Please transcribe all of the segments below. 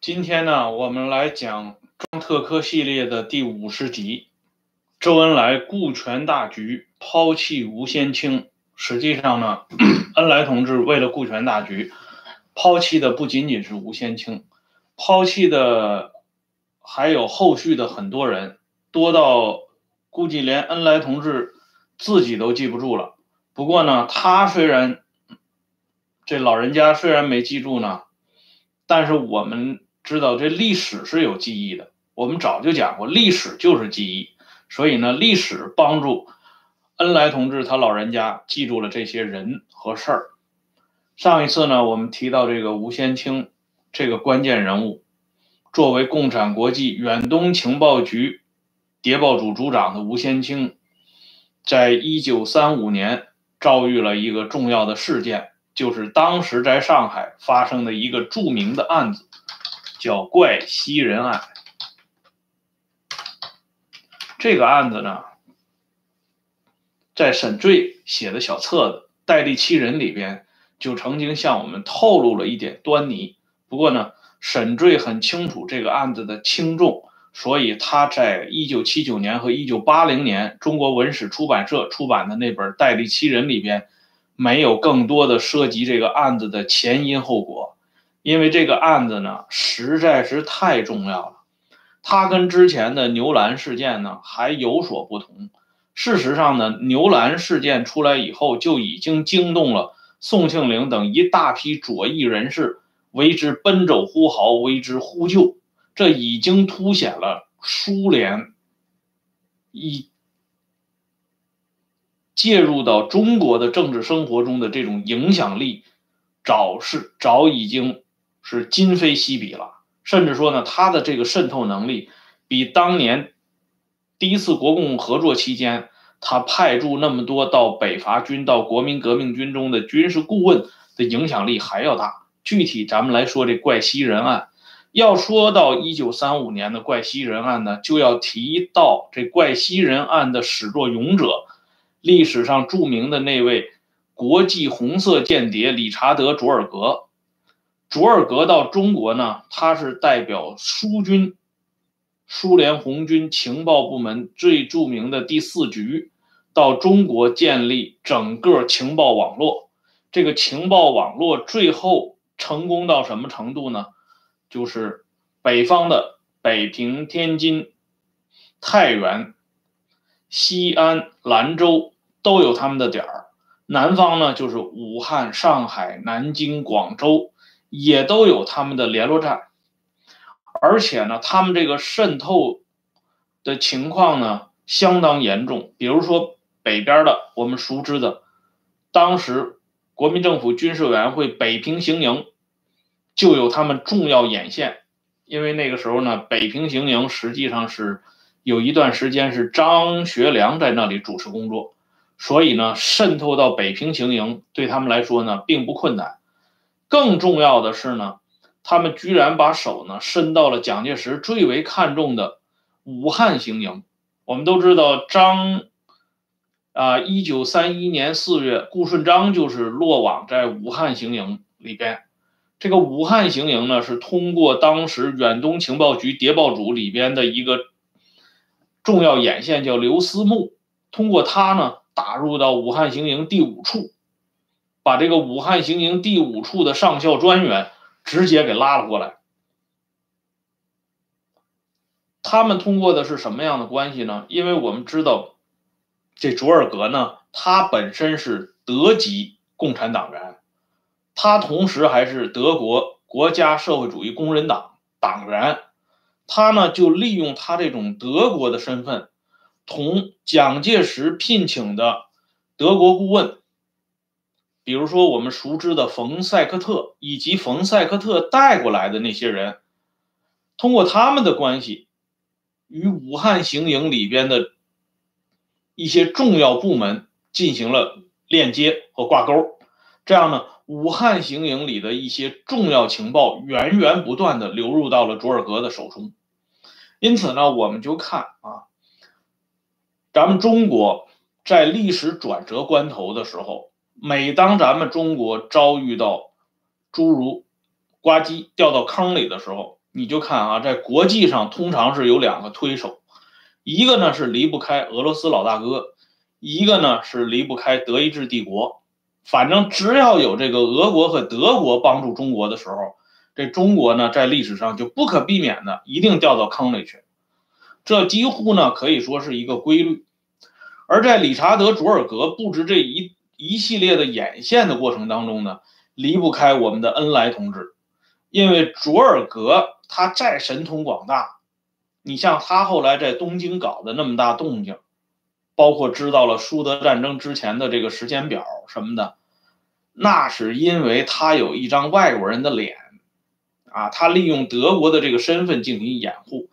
今天呢，我们来讲《庄特科》系列的第五十集。周恩来顾全大局，抛弃吴先清。实际上呢，恩来同志为了顾全大局，抛弃的不仅仅是吴先清，抛弃的还有后续的很多人，多到估计连恩来同志自己都记不住了。不过呢，他虽然这老人家虽然没记住呢，但是我们。知道这历史是有记忆的，我们早就讲过，历史就是记忆。所以呢，历史帮助恩来同志他老人家记住了这些人和事儿。上一次呢，我们提到这个吴先清这个关键人物，作为共产国际远东情报局谍报组组长的吴先清，在一九三五年遭遇了一个重要的事件，就是当时在上海发生的一个著名的案子。叫怪西人案，这个案子呢，在沈醉写的小册子《戴笠七人》里边，就曾经向我们透露了一点端倪。不过呢，沈醉很清楚这个案子的轻重，所以他在一九七九年和一九八零年中国文史出版社出版的那本《戴笠七人》里边，没有更多的涉及这个案子的前因后果。因为这个案子呢实在是太重要了，它跟之前的牛栏事件呢还有所不同。事实上呢，牛栏事件出来以后，就已经惊动了宋庆龄等一大批左翼人士，为之奔走呼号，为之呼救。这已经凸显了苏联一介入到中国的政治生活中的这种影响力，早是早已经。是今非昔比了，甚至说呢，他的这个渗透能力比当年第一次国共合作期间他派驻那么多到北伐军、到国民革命军中的军事顾问的影响力还要大。具体咱们来说这怪西人案，要说到一九三五年的怪西人案呢，就要提到这怪西人案的始作俑者，历史上著名的那位国际红色间谍理查德·卓尔格。卓尔格到中国呢，他是代表苏军、苏联红军情报部门最著名的第四局，到中国建立整个情报网络。这个情报网络最后成功到什么程度呢？就是北方的北平、天津、太原、西安、兰州都有他们的点儿，南方呢就是武汉、上海、南京、广州。也都有他们的联络站，而且呢，他们这个渗透的情况呢相当严重。比如说北边的我们熟知的，当时国民政府军事委员会北平行营就有他们重要眼线，因为那个时候呢，北平行营实际上是有一段时间是张学良在那里主持工作，所以呢，渗透到北平行营对他们来说呢并不困难。更重要的是呢，他们居然把手呢伸到了蒋介石最为看重的武汉行营。我们都知道张，啊，一九三一年四月，顾顺章就是落网在武汉行营里边。这个武汉行营呢，是通过当时远东情报局谍报组里边的一个重要眼线，叫刘思慕，通过他呢打入到武汉行营第五处。把这个武汉行营第五处的上校专员直接给拉了过来。他们通过的是什么样的关系呢？因为我们知道，这卓尔格呢，他本身是德籍共产党员，他同时还是德国国家社会主义工人党党员。他呢，就利用他这种德国的身份，同蒋介石聘请的德国顾问。比如说，我们熟知的冯塞克特以及冯塞克特带过来的那些人，通过他们的关系，与武汉行营里边的一些重要部门进行了链接和挂钩。这样呢，武汉行营里的一些重要情报源源不断的流入到了卓尔格的手中。因此呢，我们就看啊，咱们中国在历史转折关头的时候。每当咱们中国遭遇到诸如呱唧掉到坑里的时候，你就看啊，在国际上通常是有两个推手，一个呢是离不开俄罗斯老大哥，一个呢是离不开德意志帝国。反正只要有这个俄国和德国帮助中国的时候，这中国呢在历史上就不可避免的一定掉到坑里去。这几乎呢可以说是一个规律。而在理查德·卓尔格布置这一一系列的眼线的过程当中呢，离不开我们的恩来同志，因为卓尔格他再神通广大，你像他后来在东京搞的那么大动静，包括知道了苏德战争之前的这个时间表什么的，那是因为他有一张外国人的脸，啊，他利用德国的这个身份进行掩护，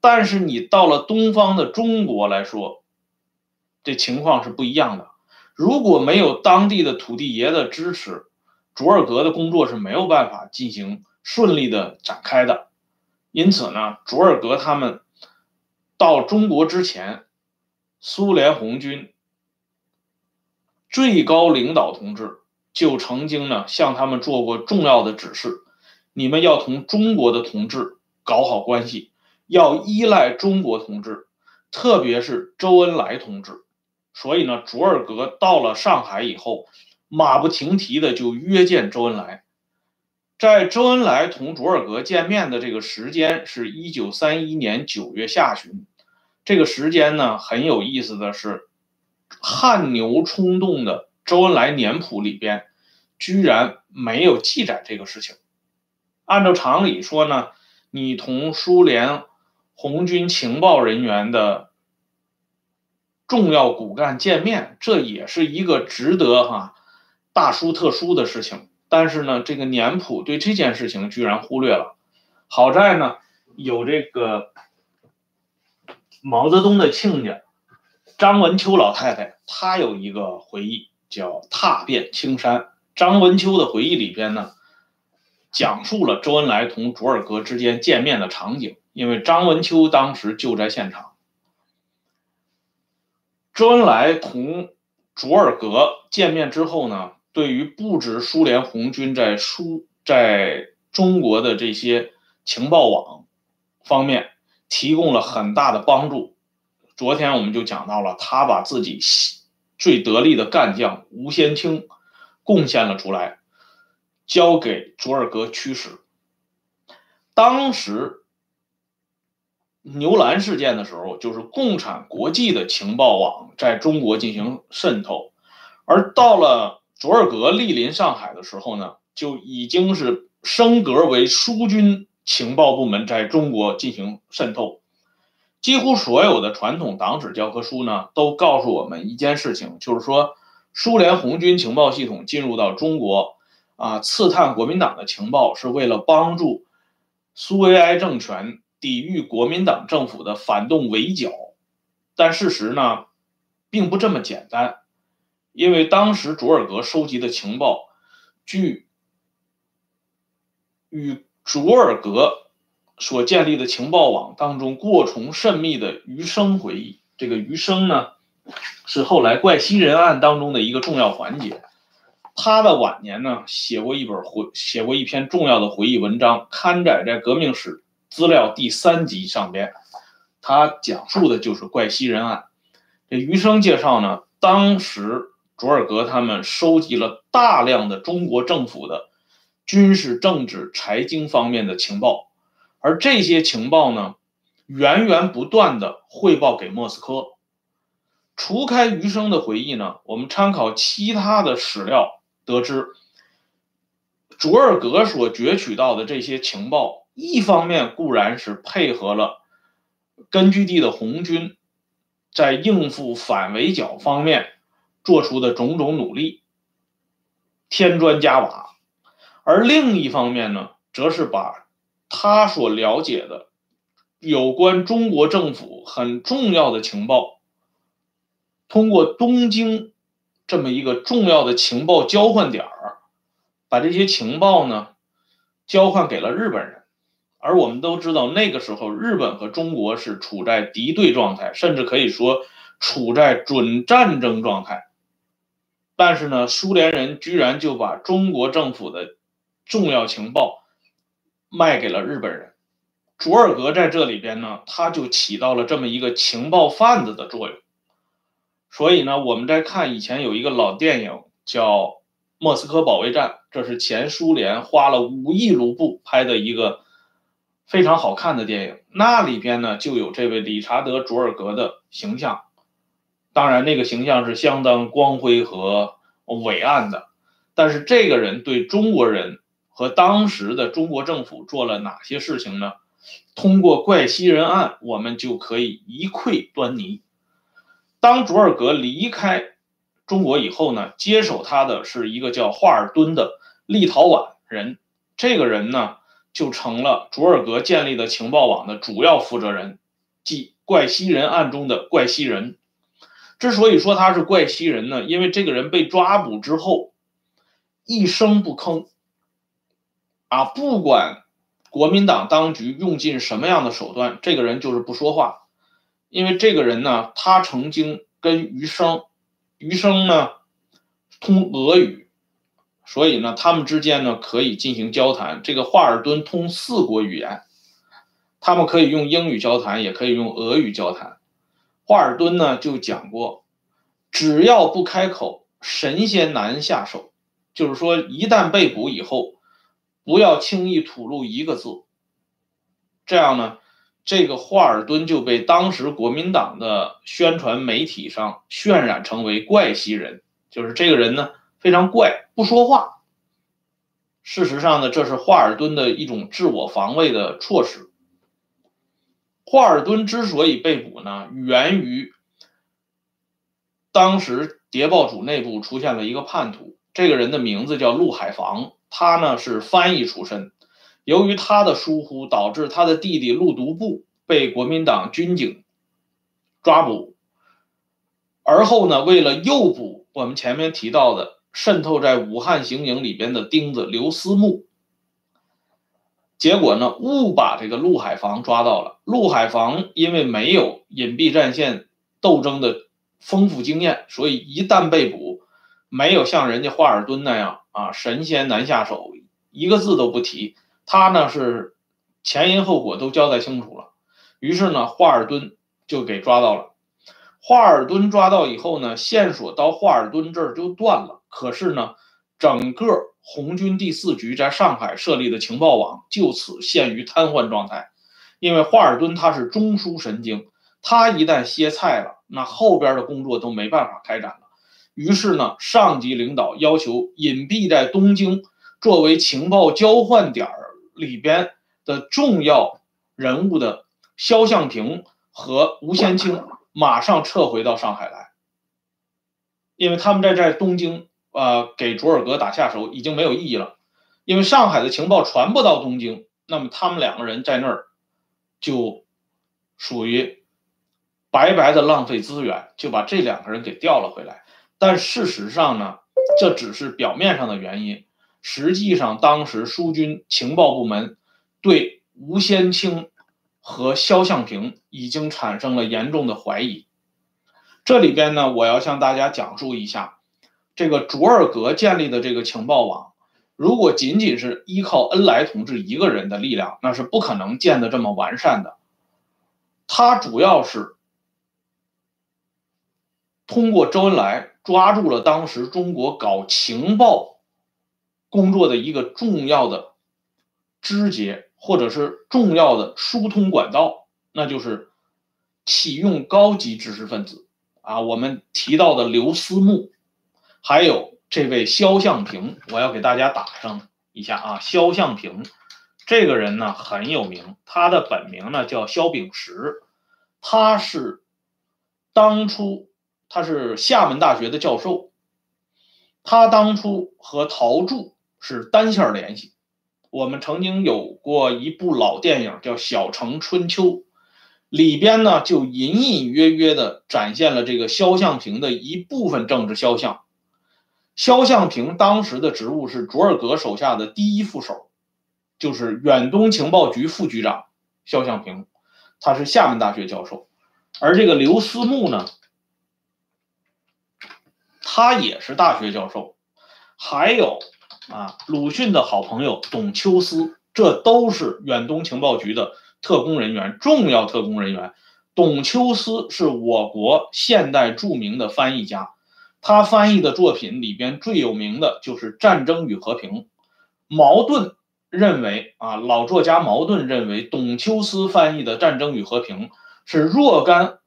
但是你到了东方的中国来说。这情况是不一样的。如果没有当地的土地爷的支持，卓尔格的工作是没有办法进行顺利的展开的。因此呢，卓尔格他们到中国之前，苏联红军最高领导同志就曾经呢向他们做过重要的指示：你们要同中国的同志搞好关系，要依赖中国同志，特别是周恩来同志。所以呢，卓尔格到了上海以后，马不停蹄的就约见周恩来。在周恩来同卓尔格见面的这个时间是一九三一年九月下旬。这个时间呢，很有意思的是，汗牛充栋的周恩来年谱里边，居然没有记载这个事情。按照常理说呢，你同苏联红军情报人员的。重要骨干见面，这也是一个值得哈大书特书的事情。但是呢，这个年谱对这件事情居然忽略了。好在呢，有这个毛泽东的亲家张文秋老太太，她有一个回忆叫《踏遍青山》。张文秋的回忆里边呢，讲述了周恩来同卓尔格之间见面的场景，因为张文秋当时就在现场。周恩来同卓尔格见面之后呢，对于布置苏联红军在苏在中国的这些情报网方面提供了很大的帮助。昨天我们就讲到了，他把自己最得力的干将吴先清贡献了出来，交给卓尔格驱使。当时。牛栏事件的时候，就是共产国际的情报网在中国进行渗透，而到了卓尔格莅临上海的时候呢，就已经是升格为苏军情报部门在中国进行渗透。几乎所有的传统党史教科书呢，都告诉我们一件事情，就是说苏联红军情报系统进入到中国，啊，刺探国民党的情报，是为了帮助苏维埃政权。抵御国民党政府的反动围剿，但事实呢，并不这么简单，因为当时卓尔格收集的情报，据与卓尔格所建立的情报网当中过从甚密的余生回忆，这个余生呢，是后来怪西人案当中的一个重要环节。他的晚年呢，写过一本回，写过一篇重要的回忆文章，刊载在《革命史》。资料第三集上边，他讲述的就是怪西人案。这余生介绍呢，当时卓尔格他们收集了大量的中国政府的军事、政治、财经方面的情报，而这些情报呢，源源不断的汇报给莫斯科。除开余生的回忆呢，我们参考其他的史料得知，卓尔格所攫取到的这些情报。一方面固然是配合了根据地的红军在应付反围剿方面做出的种种努力，添砖加瓦；而另一方面呢，则是把他所了解的有关中国政府很重要的情报，通过东京这么一个重要的情报交换点儿，把这些情报呢交换给了日本人。而我们都知道，那个时候日本和中国是处在敌对状态，甚至可以说处在准战争状态。但是呢，苏联人居然就把中国政府的重要情报卖给了日本人，卓尔格在这里边呢，他就起到了这么一个情报贩子的作用。所以呢，我们在看以前有一个老电影叫《莫斯科保卫战》，这是前苏联花了五亿卢布拍的一个非常好看的电影。那里边呢，就有这位理查德·卓尔格的形象。当然，那个形象是相当光辉和伟岸的。但是，这个人对中国人和当时的中国政府做了哪些事情呢？通过怪西人案，我们就可以一窥端倪。当卓尔格离开中国以后呢，接手他的是一个叫华尔敦的立陶宛人。这个人呢，就成了卓尔格建立的情报网的主要负责人，即怪西人案中的怪西人。之所以说他是怪西人呢，因为这个人被抓捕之后，一声不吭，啊，不管国民党当局用尽什么样的手段，这个人就是不说话。因为这个人呢，他曾经跟余生，余生呢通俄语，所以呢，他们之间呢可以进行交谈。这个华尔敦通四国语言，他们可以用英语交谈，也可以用俄语交谈。华尔敦呢就讲过，只要不开口，神仙难下手。就是说，一旦被捕以后，不要轻易吐露一个字。这样呢，这个华尔敦就被当时国民党的宣传媒体上渲染成为怪西人，就是这个人呢非常怪，不说话。事实上呢，这是华尔敦的一种自我防卫的措施。华尔敦之所以被捕呢，源于当时谍报组内部出现了一个叛徒，这个人的名字叫陆海防，他呢是翻译出身，由于他的疏忽，导致他的弟弟陆独步被国民党军警抓捕，而后呢，为了诱捕我们前面提到的渗透在武汉刑营里边的钉子刘思慕。结果呢，误把这个陆海防抓到了。陆海防因为没有隐蔽战线斗争的丰富经验，所以一旦被捕，没有像人家华尔敦那样啊神仙难下手，一个字都不提。他呢是前因后果都交代清楚了。于是呢，华尔敦就给抓到了。华尔敦抓到以后呢，线索到华尔敦这儿就断了。可是呢，整个。红军第四局在上海设立的情报网就此陷于瘫痪状态，因为华尔敦他是中枢神经，他一旦歇菜了，那后边的工作都没办法开展了。于是呢，上级领导要求隐蔽在东京作为情报交换点里边的重要人物的肖向平和吴先清马上撤回到上海来，因为他们在在东京。呃，给卓尔格打下手已经没有意义了，因为上海的情报传不到东京，那么他们两个人在那儿就属于白白的浪费资源，就把这两个人给调了回来。但事实上呢，这只是表面上的原因，实际上当时苏军情报部门对吴先清和肖向平已经产生了严重的怀疑。这里边呢，我要向大家讲述一下。这个卓尔格建立的这个情报网，如果仅仅是依靠恩来同志一个人的力量，那是不可能建的这么完善的。他主要是通过周恩来抓住了当时中国搞情报工作的一个重要的枝节，或者是重要的疏通管道，那就是启用高级知识分子啊。我们提到的刘思慕。还有这位肖像平，我要给大家打上一下啊。肖像平这个人呢很有名，他的本名呢叫肖秉石，他是当初他是厦门大学的教授，他当初和陶铸是单线联系。我们曾经有过一部老电影叫《小城春秋》，里边呢就隐隐约约的展现了这个肖像平的一部分政治肖像。肖像平当时的职务是卓尔格手下的第一副手，就是远东情报局副局长肖像平，他是厦门大学教授，而这个刘思慕呢，他也是大学教授，还有啊鲁迅的好朋友董秋思，这都是远东情报局的特工人员，重要特工人员。董秋思是我国现代著名的翻译家，他翻译的作品里边最有名的就是《战争与和平》。茅盾认为啊，老作家茅盾认为董秋思翻译的《战争与和平》是若干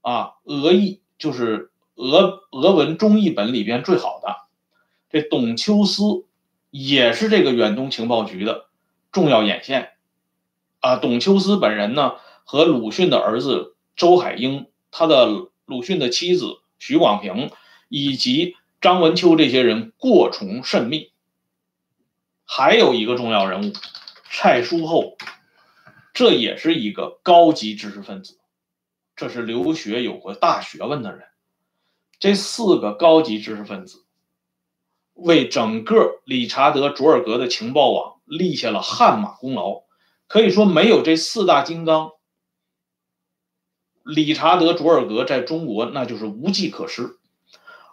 啊俄译，就是俄俄文中译本里边最好的。这董秋思也是这个远东情报局的重要眼线啊。董秋思本人呢？和鲁迅的儿子周海婴，他的鲁迅的妻子许广平，以及张文秋这些人过从甚密。还有一个重要人物蔡叔厚，这也是一个高级知识分子，这是留学有过大学问的人。这四个高级知识分子为整个理查德·卓尔格的情报网立下了汗马功劳。可以说，没有这四大金刚。理查德·卓尔格在中国那就是无计可施，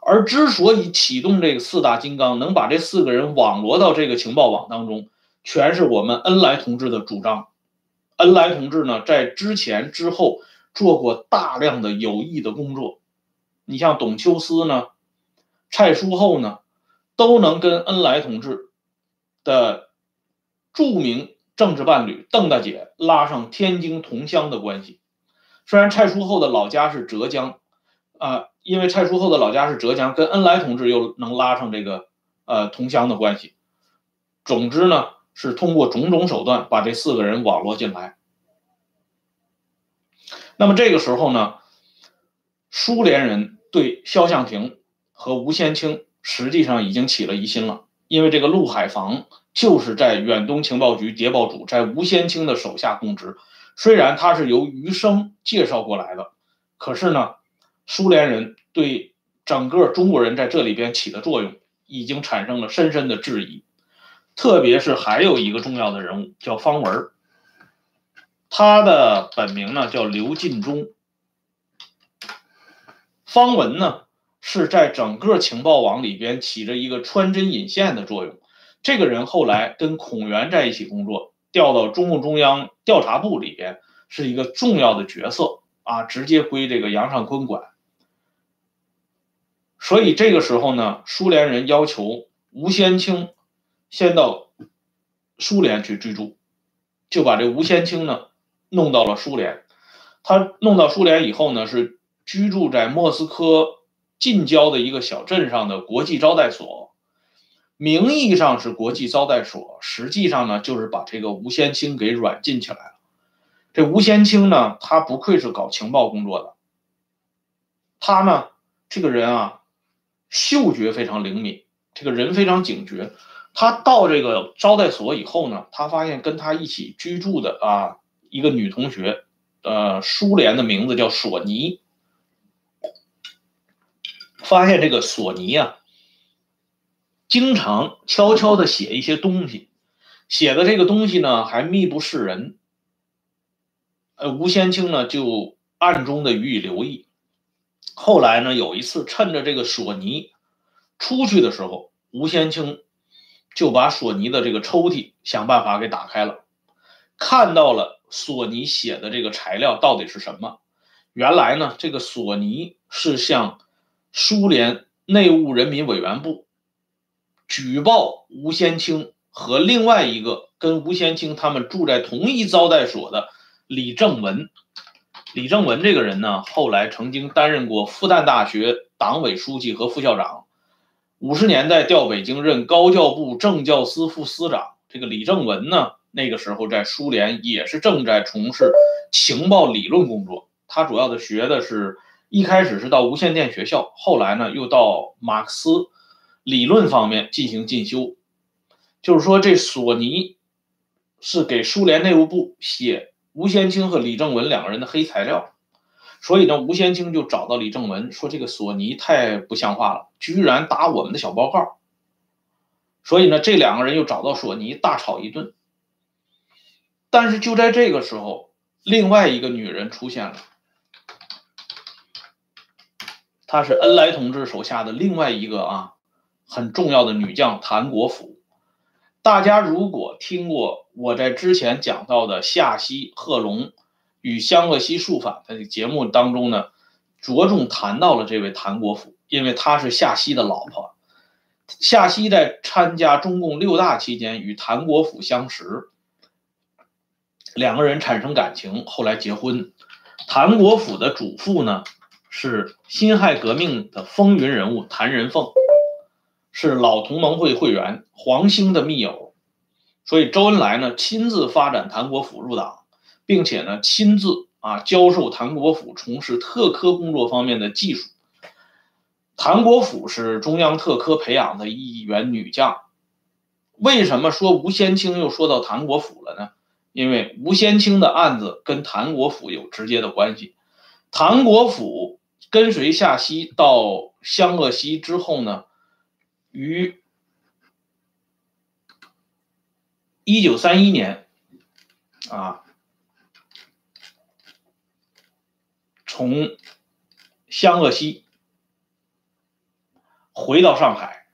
而之所以启动这个四大金刚，能把这四个人网罗到这个情报网当中，全是我们恩来同志的主张。恩来同志呢，在之前之后做过大量的有益的工作。你像董秋思呢，蔡叔厚呢，都能跟恩来同志的著名政治伴侣邓大姐拉上天津同乡的关系。虽然蔡叔厚的老家是浙江，啊，因为蔡叔厚的老家是浙江，跟恩来同志又能拉上这个呃同乡的关系。总之呢，是通过种种手段把这四个人网络进来。那么这个时候呢，苏联人对肖向庭和吴先清实际上已经起了疑心了，因为这个陆海防就是在远东情报局谍报组，在吴先清的手下供职。虽然他是由余生介绍过来的，可是呢，苏联人对整个中国人在这里边起的作用已经产生了深深的质疑。特别是还有一个重要的人物叫方文，他的本名呢叫刘进忠。方文呢是在整个情报网里边起着一个穿针引线的作用。这个人后来跟孔元在一起工作。调到中共中央调查部里边是一个重要的角色啊，直接归这个杨尚昆管。所以这个时候呢，苏联人要求吴先清先到苏联去居住，就把这吴先清呢弄到了苏联。他弄到苏联以后呢，是居住在莫斯科近郊的一个小镇上的国际招待所。名义上是国际招待所，实际上呢就是把这个吴先清给软禁起来了。这吴先清呢，他不愧是搞情报工作的，他呢这个人啊，嗅觉非常灵敏，这个人非常警觉。他到这个招待所以后呢，他发现跟他一起居住的啊一个女同学，呃，苏联的名字叫索尼，发现这个索尼啊。经常悄悄的写一些东西，写的这个东西呢还密不示人。呃，吴先清呢就暗中的予以留意。后来呢有一次趁着这个索尼出去的时候，吴先清就把索尼的这个抽屉想办法给打开了，看到了索尼写的这个材料到底是什么。原来呢这个索尼是向苏联内务人民委员部。举报吴先清和另外一个跟吴先清他们住在同一招待所的李正文。李正文这个人呢，后来曾经担任过复旦大学党委书记和副校长。五十年代调北京任高教部政教司副司长。这个李正文呢，那个时候在苏联也是正在从事情报理论工作。他主要的学的是一开始是到无线电学校，后来呢又到马克思。理论方面进行进修，就是说这索尼是给苏联内务部写吴先清和李正文两个人的黑材料，所以呢，吴先清就找到李正文说这个索尼太不像话了，居然打我们的小报告，所以呢，这两个人又找到索尼大吵一顿。但是就在这个时候，另外一个女人出现了，她是恩来同志手下的另外一个啊。很重要的女将谭国府，大家如果听过我在之前讲到的夏熙、贺龙与湘鄂西术反的节目当中呢，着重谈到了这位谭国府，因为他是夏熙的老婆。夏熙在参加中共六大期间与谭国府相识，两个人产生感情，后来结婚。谭国府的祖父呢是辛亥革命的风云人物谭仁凤，是老同盟会会员，黄兴的密友。所以周恩来呢亲自发展谭国府入党，并且呢亲自啊教授谭国府从事特科工作方面的技术。谭国府是中央特科培养的一员女将。为什么说吴先清又说到谭国府了呢？因为吴先清的案子跟谭国府有直接的关系。谭国府跟随夏曦到湘鄂西之后呢，于一九三一年啊，从湘鄂西。回到上海，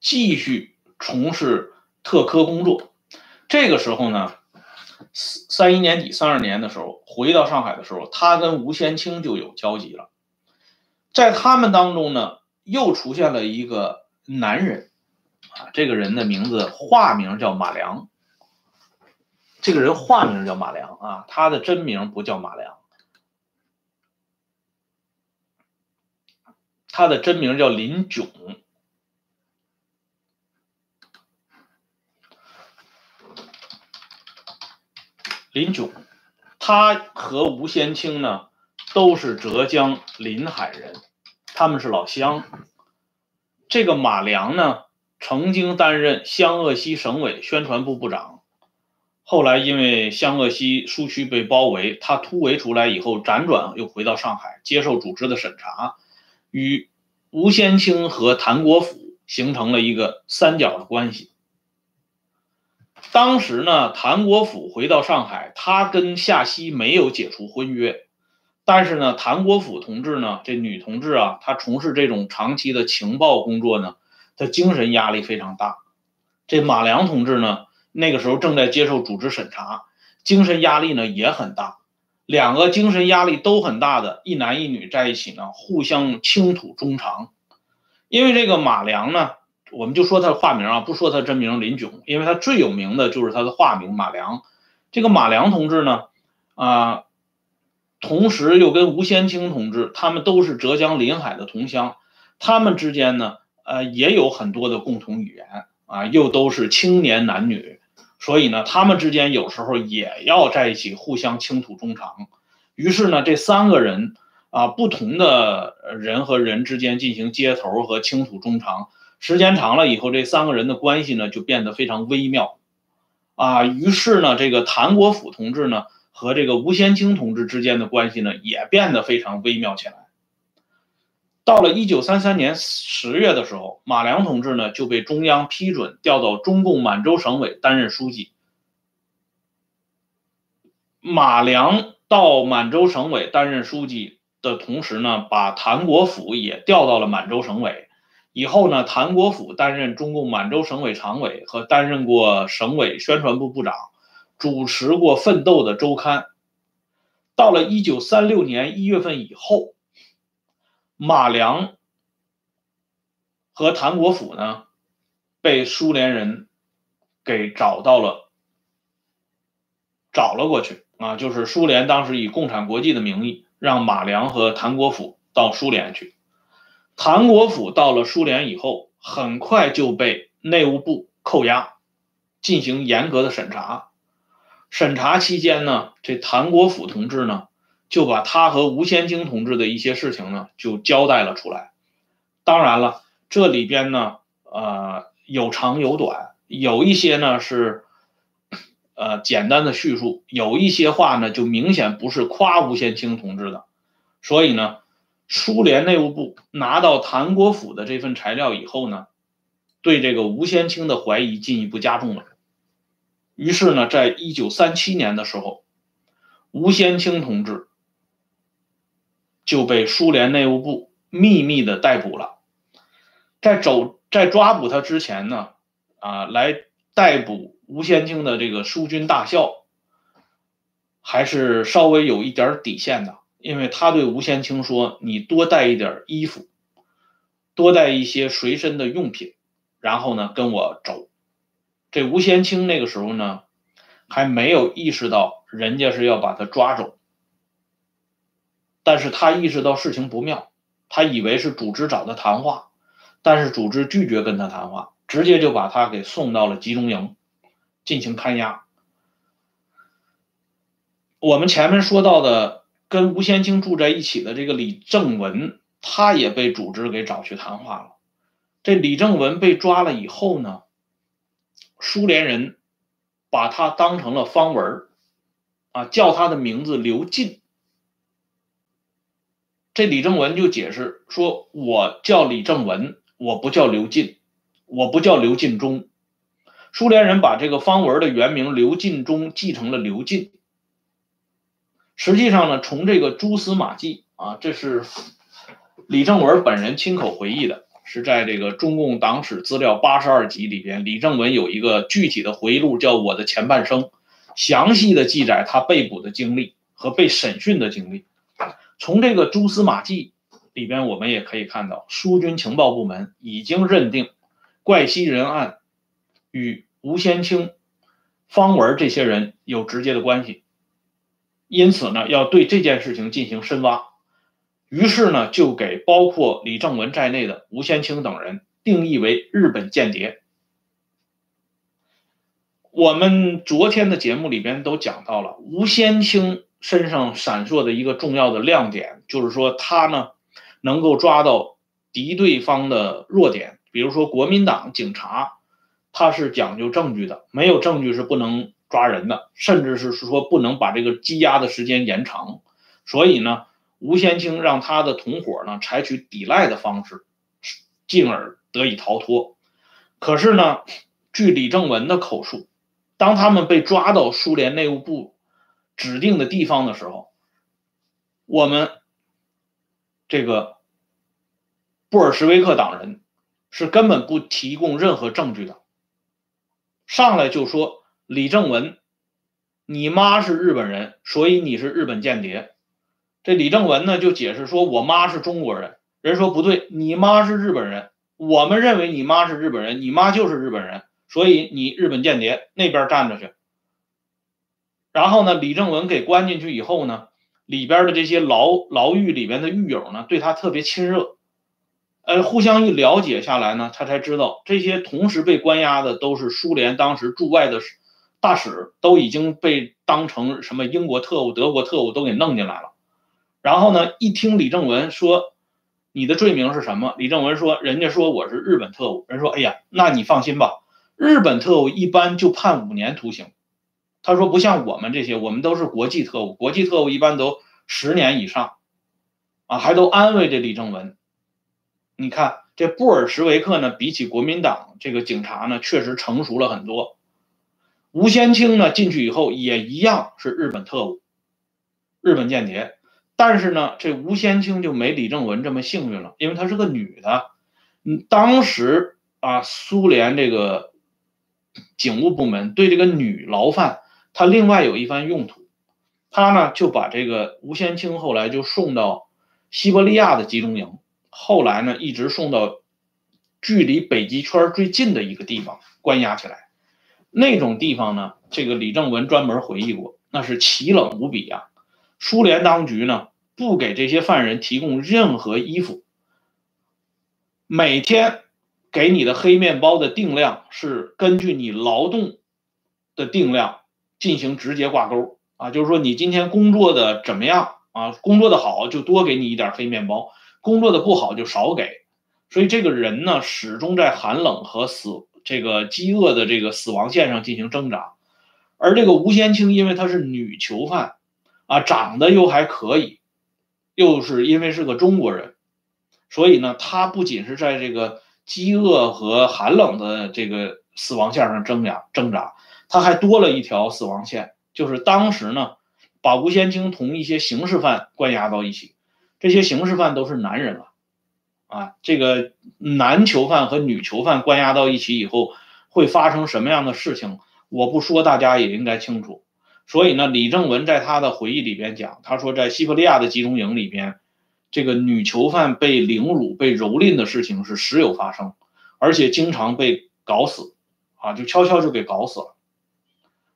继续从事特科工作。这个时候呢，三一年底、三二年的时候，回到上海的时候，他跟吴先清就有交集了。在他们当中呢，又出现了一个男人，啊，这个人的名字化名叫马良。这个人化名叫马良啊，他的真名不叫马良。他的真名叫林炯，林炯，他和吴先清呢都是浙江临海人，他们是老乡。这个马良呢曾经担任湘鄂西省委宣传部部长，后来因为湘鄂西苏区被包围，他突围出来以后，辗转又回到上海接受组织的审查。与吴先清和谭国府形成了一个三角的关系。当时呢，谭国府回到上海，他跟夏曦没有解除婚约，但是呢，谭国府同志呢，这女同志啊，她从事这种长期的情报工作呢，她精神压力非常大。这马良同志呢，那个时候正在接受组织审查，精神压力呢也很大。两个精神压力都很大的一男一女在一起呢，互相倾吐衷肠。因为这个马良呢，我们就说他的化名啊，不说他真名林炯，因为他最有名的就是他的化名马良。这个马良同志呢，啊，同时又跟吴先清同志，他们都是浙江临海的同乡，他们之间呢，呃，也有很多的共同语言啊，又都是青年男女。所以呢，他们之间有时候也要在一起互相倾吐衷肠。于是呢，这三个人啊，不同的人和人之间进行接头和倾吐衷肠，时间长了以后，这三个人的关系呢就变得非常微妙。啊，于是呢，这个谭国府同志呢和这个吴先清同志之间的关系呢也变得非常微妙起来。到了一九三三年十月的时候，马良同志呢就被中央批准调到中共满洲省委担任书记。马良到满洲省委担任书记的同时呢，把谭国府也调到了满洲省委。以后呢，谭国府担任中共满洲省委常委和担任过省委宣传部部长，主持过《奋斗》的周刊。到了一九三六年一月份以后。马良和谭国甫呢，被苏联人给找到了，找了过去啊，就是苏联当时以共产国际的名义，让马良和谭国甫到苏联去。谭国甫到了苏联以后，很快就被内务部扣押，进行严格的审查。审查期间呢，这谭国府同志呢。就把他和吴先清同志的一些事情呢，就交代了出来。当然了，这里边呢，呃，有长有短，有一些呢是，呃，简单的叙述，有一些话呢就明显不是夸吴先清同志的。所以呢，苏联内务部拿到谭国府的这份材料以后呢，对这个吴先清的怀疑进一步加重了。于是呢，在一九三七年的时候，吴先清同志。就被苏联内务部秘密的逮捕了，在走在抓捕他之前呢，啊，来逮捕吴先清的这个苏军大校，还是稍微有一点底线的，因为他对吴先清说：“你多带一点衣服，多带一些随身的用品，然后呢跟我走。”这吴先清那个时候呢，还没有意识到人家是要把他抓走，但是他意识到事情不妙，他以为是组织找他谈话，但是组织拒绝跟他谈话，直接就把他给送到了集中营进行看押。我们前面说到的跟吴先清住在一起的这个李正文，他也被组织给找去谈话了。这李正文被抓了以后呢？苏联人把他当成了方文啊，叫他的名字刘进。这李正文就解释说：“我叫李正文，我不叫刘进，我不叫刘进忠。”苏联人把这个方文的原名刘进忠继承了刘进。实际上呢，从这个蛛丝马迹啊，这是李正文本人亲口回忆的。是在这个中共党史资料八十二集里边，李正文有一个具体的回忆录，叫《我的前半生》，详细的记载他被捕的经历和被审讯的经历。从这个蛛丝马迹里边，我们也可以看到，苏军情报部门已经认定怪西仁案与吴先清、方文这些人有直接的关系，因此呢，要对这件事情进行深挖。于是呢，就给包括李正文在内的吴先清等人定义为日本间谍。我们昨天的节目里边都讲到了吴先清身上闪烁的一个重要的亮点，就是说他呢能够抓到敌对方的弱点，比如说国民党警察，他是讲究证据的，没有证据是不能抓人的，甚至是说不能把这个羁押的时间延长。所以呢。吴先清让他的同伙呢采取抵赖的方式，进而得以逃脱。可是呢，据李正文的口述，当他们被抓到苏联内务部指定的地方的时候，我们这个布尔什维克党人是根本不提供任何证据的，上来就说李正文，你妈是日本人，所以你是日本间谍。这李正文呢就解释说：“我妈是中国人。”人说：“不对，你妈是日本人。我们认为你妈是日本人，你妈就是日本人，所以你日本间谍，那边站着去。”然后呢，李正文给关进去以后呢，里边的这些牢牢狱里边的狱友呢，对他特别亲热。呃，互相一了解下来呢，他才知道这些同时被关押的都是苏联当时驻外的大使，都已经被当成什么英国特务、德国特务都给弄进来了。然后呢？一听李正文说你的罪名是什么？李正文说：“人家说我是日本特务。”人说：“哎呀，那你放心吧，日本特务一般就判五年徒刑。”他说：“不像我们这些，我们都是国际特务，国际特务一般都十年以上。”啊，还都安慰这李正文。你看这布尔什维克呢，比起国民党这个警察呢，确实成熟了很多。吴先清呢进去以后也一样是日本特务，日本间谍。但是呢，这吴先清就没李正文这么幸运了，因为她是个女的。嗯，当时啊，苏联这个警务部门对这个女牢犯，他另外有一番用途。他呢就把这个吴先清后来就送到西伯利亚的集中营，后来呢一直送到距离北极圈最近的一个地方关押起来。那种地方呢，这个李正文专门回忆过，那是奇冷无比呀。苏联当局呢，不给这些犯人提供任何衣服，每天给你的黑面包的定量是根据你劳动的定量进行直接挂钩啊，就是说你今天工作的怎么样啊，工作的好就多给你一点黑面包，工作的不好就少给，所以这个人呢，始终在寒冷和死这个饥饿的这个死亡线上进行挣扎，而这个吴先清因为她是女囚犯。啊，长得又还可以，又是因为是个中国人，所以呢，他不仅是在这个饥饿和寒冷的这个死亡线上挣扎挣扎，他还多了一条死亡线，就是当时呢，把吴先清同一些刑事犯关押到一起，这些刑事犯都是男人了，啊，这个男囚犯和女囚犯关押到一起以后，会发生什么样的事情，我不说，大家也应该清楚。所以呢，李正文在他的回忆里边讲，他说在西伯利亚的集中营里边，这个女囚犯被凌辱、被蹂躏的事情是时有发生，而且经常被搞死，啊，就悄悄就给搞死了。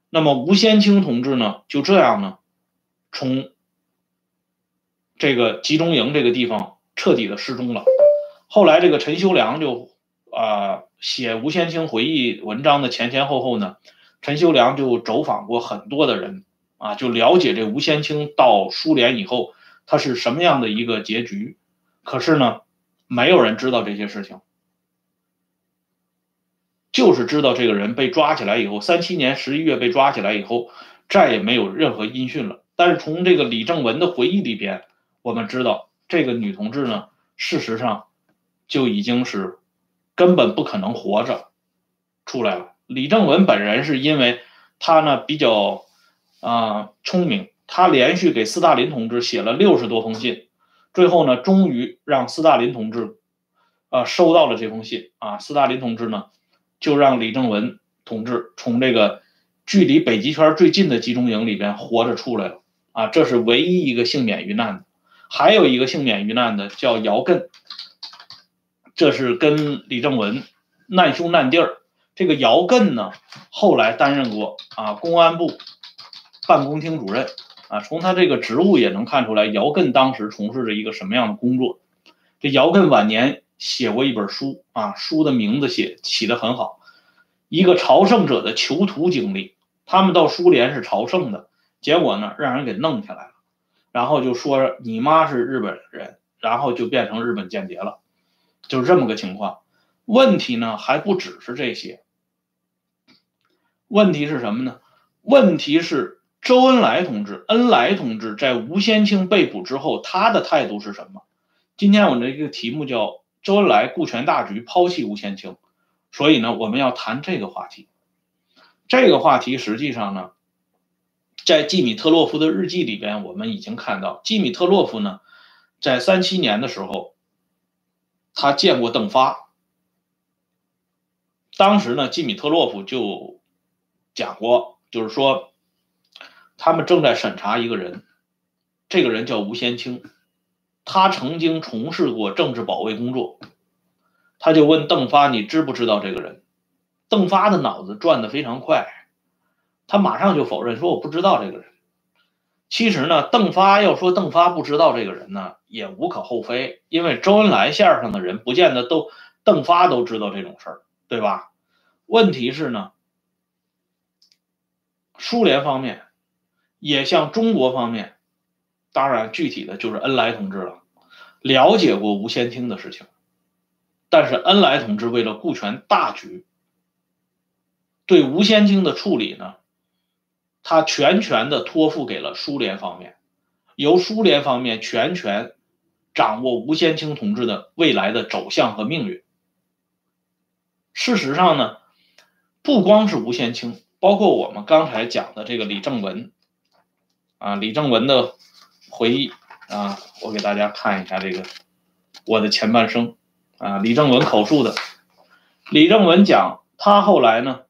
那么吴先清同志呢，就这样呢，从这个集中营这个地方彻底的失踪了。后来这个陈修良就啊写吴先清回忆文章的前前后后呢，陈修良就走访过很多的人啊，就了解这吴先清到苏联以后他是什么样的一个结局。可是呢，没有人知道这些事情，就是知道这个人被抓起来以后，三七年十一月被抓起来以后，再也没有任何音讯了。但是从这个李正文的回忆里边，我们知道这个女同志呢，事实上。就已经是根本不可能活着出来了。李正文本人是因为他呢比较啊聪明，他连续给斯大林同志写了六十多封信，最后呢终于让斯大林同志啊收到了这封信啊。斯大林同志呢就让李正文同志从这个距离北极圈最近的集中营里边活着出来了啊。这是唯一一个幸免于难的，还有一个幸免于难的叫姚艮。这是跟李正文难兄难弟儿。这个姚艮呢，后来担任过啊公安部办公厅主任啊。从他这个职务也能看出来，姚艮当时从事着一个什么样的工作。这姚艮晚年写过一本书啊，书的名字写起得很好，一个朝圣者的囚徒经历。他们到苏联是朝圣的，结果呢让人给弄下来了，然后就说你妈是日本人，然后就变成日本间谍了。就是这么个情况，问题呢还不只是这些。问题是什么呢？问题是周恩来同志，恩来同志在吴先清被捕之后，他的态度是什么？今天我这个题目叫“周恩来顾全大局，抛弃吴先清”，所以呢，我们要谈这个话题。这个话题实际上呢，在季米特洛夫的日记里边，我们已经看到，季米特洛夫呢，在三七年的时候。他见过邓发，当时呢，基米特洛夫就讲过，就是说，他们正在审查一个人，这个人叫吴先清，他曾经从事过政治保卫工作，他就问邓发：“你知不知道这个人？”邓发的脑子转得非常快，他马上就否认说：“我不知道这个人。”其实呢，邓发要说邓发不知道这个人呢，也无可厚非，因为周恩来线上的人不见得都邓发都知道这种事儿，对吧？问题是呢，苏联方面也向中国方面，当然具体的就是恩来同志了，了解过吴先清的事情，但是恩来同志为了顾全大局，对吴先清的处理呢？他全权的托付给了苏联方面，由苏联方面全权掌握吴先清同志的未来的走向和命运。事实上呢，不光是吴先清，包括我们刚才讲的这个李正文，啊，李正文的回忆啊，我给大家看一下这个我的前半生啊，李正文口述的。李正文讲，他后来呢。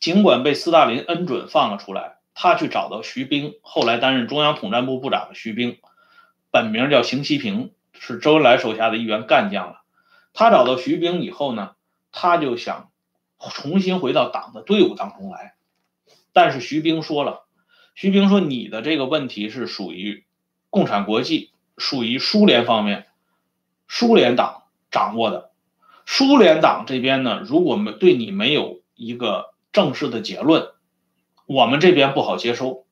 尽管被斯大林恩准放了出来，他去找到徐冰，后来担任中央统战部部长的徐冰，本名叫邢锡平，是周恩来手下的一员干将了。他找到徐冰以后呢，他就想重新回到党的队伍当中来，但是徐冰说了，徐冰说你的这个问题是属于共产国际，属于苏联方面，苏联党掌握的，苏联党这边呢，如果没对你没有一个。正式的结论，我们这边不好接收，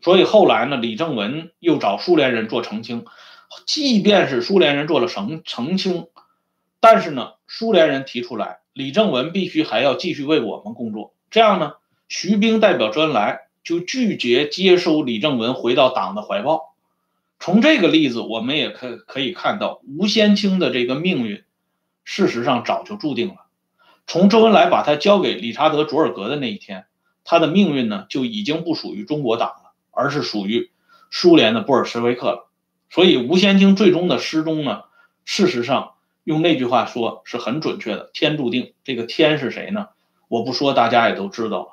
所以后来呢，李正文又找苏联人做澄清，即便是苏联人做了澄澄清，但是呢，苏联人提出来，李正文必须还要继续为我们工作，这样呢，徐冰代表周恩来就拒绝接收李正文回到党的怀抱。从这个例子，我们也可可以看到，吴先清的这个命运，事实上早就注定了。从周恩来把他交给理查德·卓尔格的那一天，他的命运呢就已经不属于中国党了，而是属于苏联的布尔什维克了。所以吴先清最终的失踪呢，事实上用那句话说是很准确的，天注定。这个天是谁呢？我不说，大家也都知道了。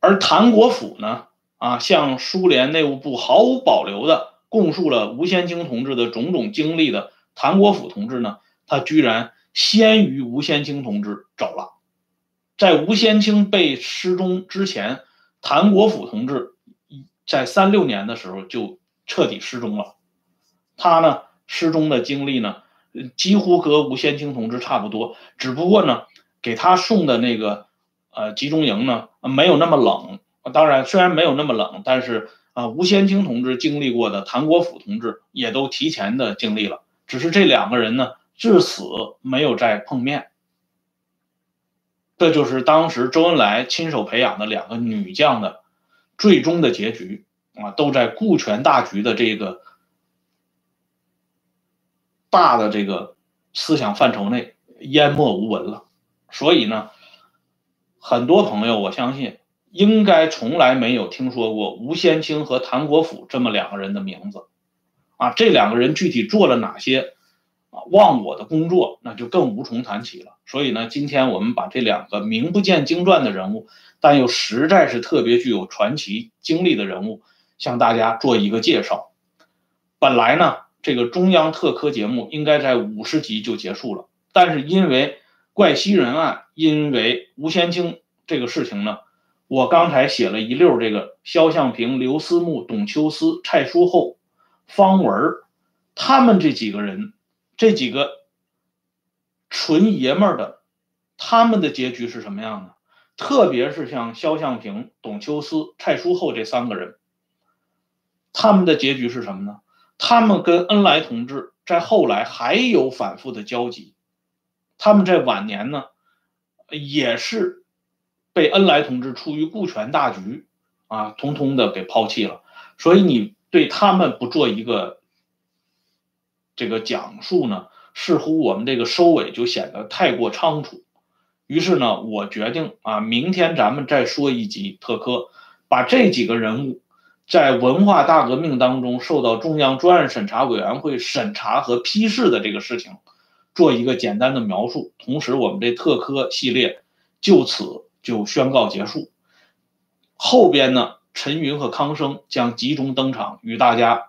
而谭国府呢，啊，向苏联内务部毫无保留的供述了吴先清同志的种种经历的谭国府同志呢，他居然先于吴先清同志走了。在吴先清被失踪之前，谭国府同志在三六年的时候就彻底失踪了。他呢？失踪的经历呢，几乎和吴先清同志差不多，只不过呢，给他送的那个呃集中营呢，没有那么冷。当然，虽然没有那么冷，但是啊，吴先清同志经历过的，谭国甫同志也都提前的经历了。只是这两个人呢，至死没有再碰面。这就是当时周恩来亲手培养的两个女将的最终的结局啊，都在顾全大局的这个。大的这个思想范畴内淹没无闻了，所以呢，很多朋友我相信应该从来没有听说过吴先清和谭国府这么两个人的名字，啊，这两个人具体做了哪些啊忘我的工作，那就更无从谈起了。所以呢，今天我们把这两个名不见经传的人物，但又实在是特别具有传奇经历的人物，向大家做一个介绍。本来呢。这个中央特科节目应该在五十集就结束了，但是因为怪西人案，因为吴先清这个事情呢，我刚才写了一溜这个肖像平、刘思慕、董秋思、蔡书厚、方文他们这几个人，这几个纯爷们儿的，他们的结局是什么样的？特别是像肖向平、董秋思、蔡书厚这三个人，他们的结局是什么呢？他们跟恩来同志在后来还有反复的交集，他们在晚年呢，也是被恩来同志出于顾全大局啊，通通的给抛弃了。所以你对他们不做一个这个讲述呢，似乎我们这个收尾就显得太过仓促。于是呢，我决定啊，明天咱们再说一集特科，把这几个人物。在文化大革命当中受到中央专案审查委员会审查和批示的这个事情，做一个简单的描述。同时，我们这特科系列就此就宣告结束。后边呢，陈云和康生将集中登场，与大家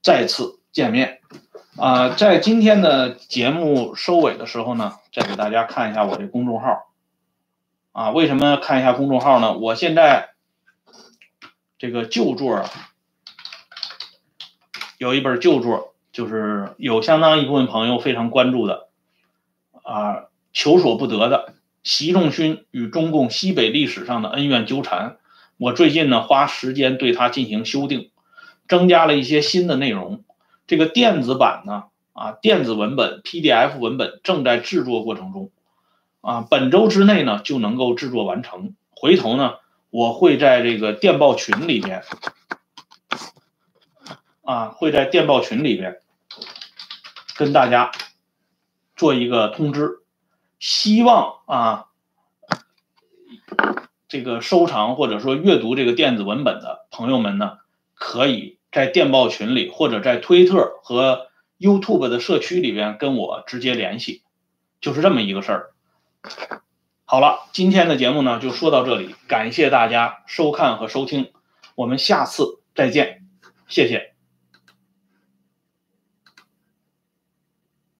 再次见面。啊，在今天的节目收尾的时候呢，再给大家看一下我这公众号。啊，为什么看一下公众号呢？我现在。这个旧作啊，有一本旧作，就是有相当一部分朋友非常关注的啊，求索不得的习仲勋与中共西北历史上的恩怨纠缠。我最近呢，花时间对它进行修订，增加了一些新的内容。这个电子版呢，啊，电子文本 PDF 文本正在制作过程中，啊，本周之内呢就能够制作完成。回头呢。我会在这个电报群里边，啊，会在电报群里边跟大家做一个通知。希望啊，这个收藏或者说阅读这个电子文本的朋友们呢，可以在电报群里或者在推特和 YouTube 的社区里边跟我直接联系，就是这么一个事儿。好了，今天的节目呢就说到这里，感谢大家收看和收听，我们下次再见，谢谢。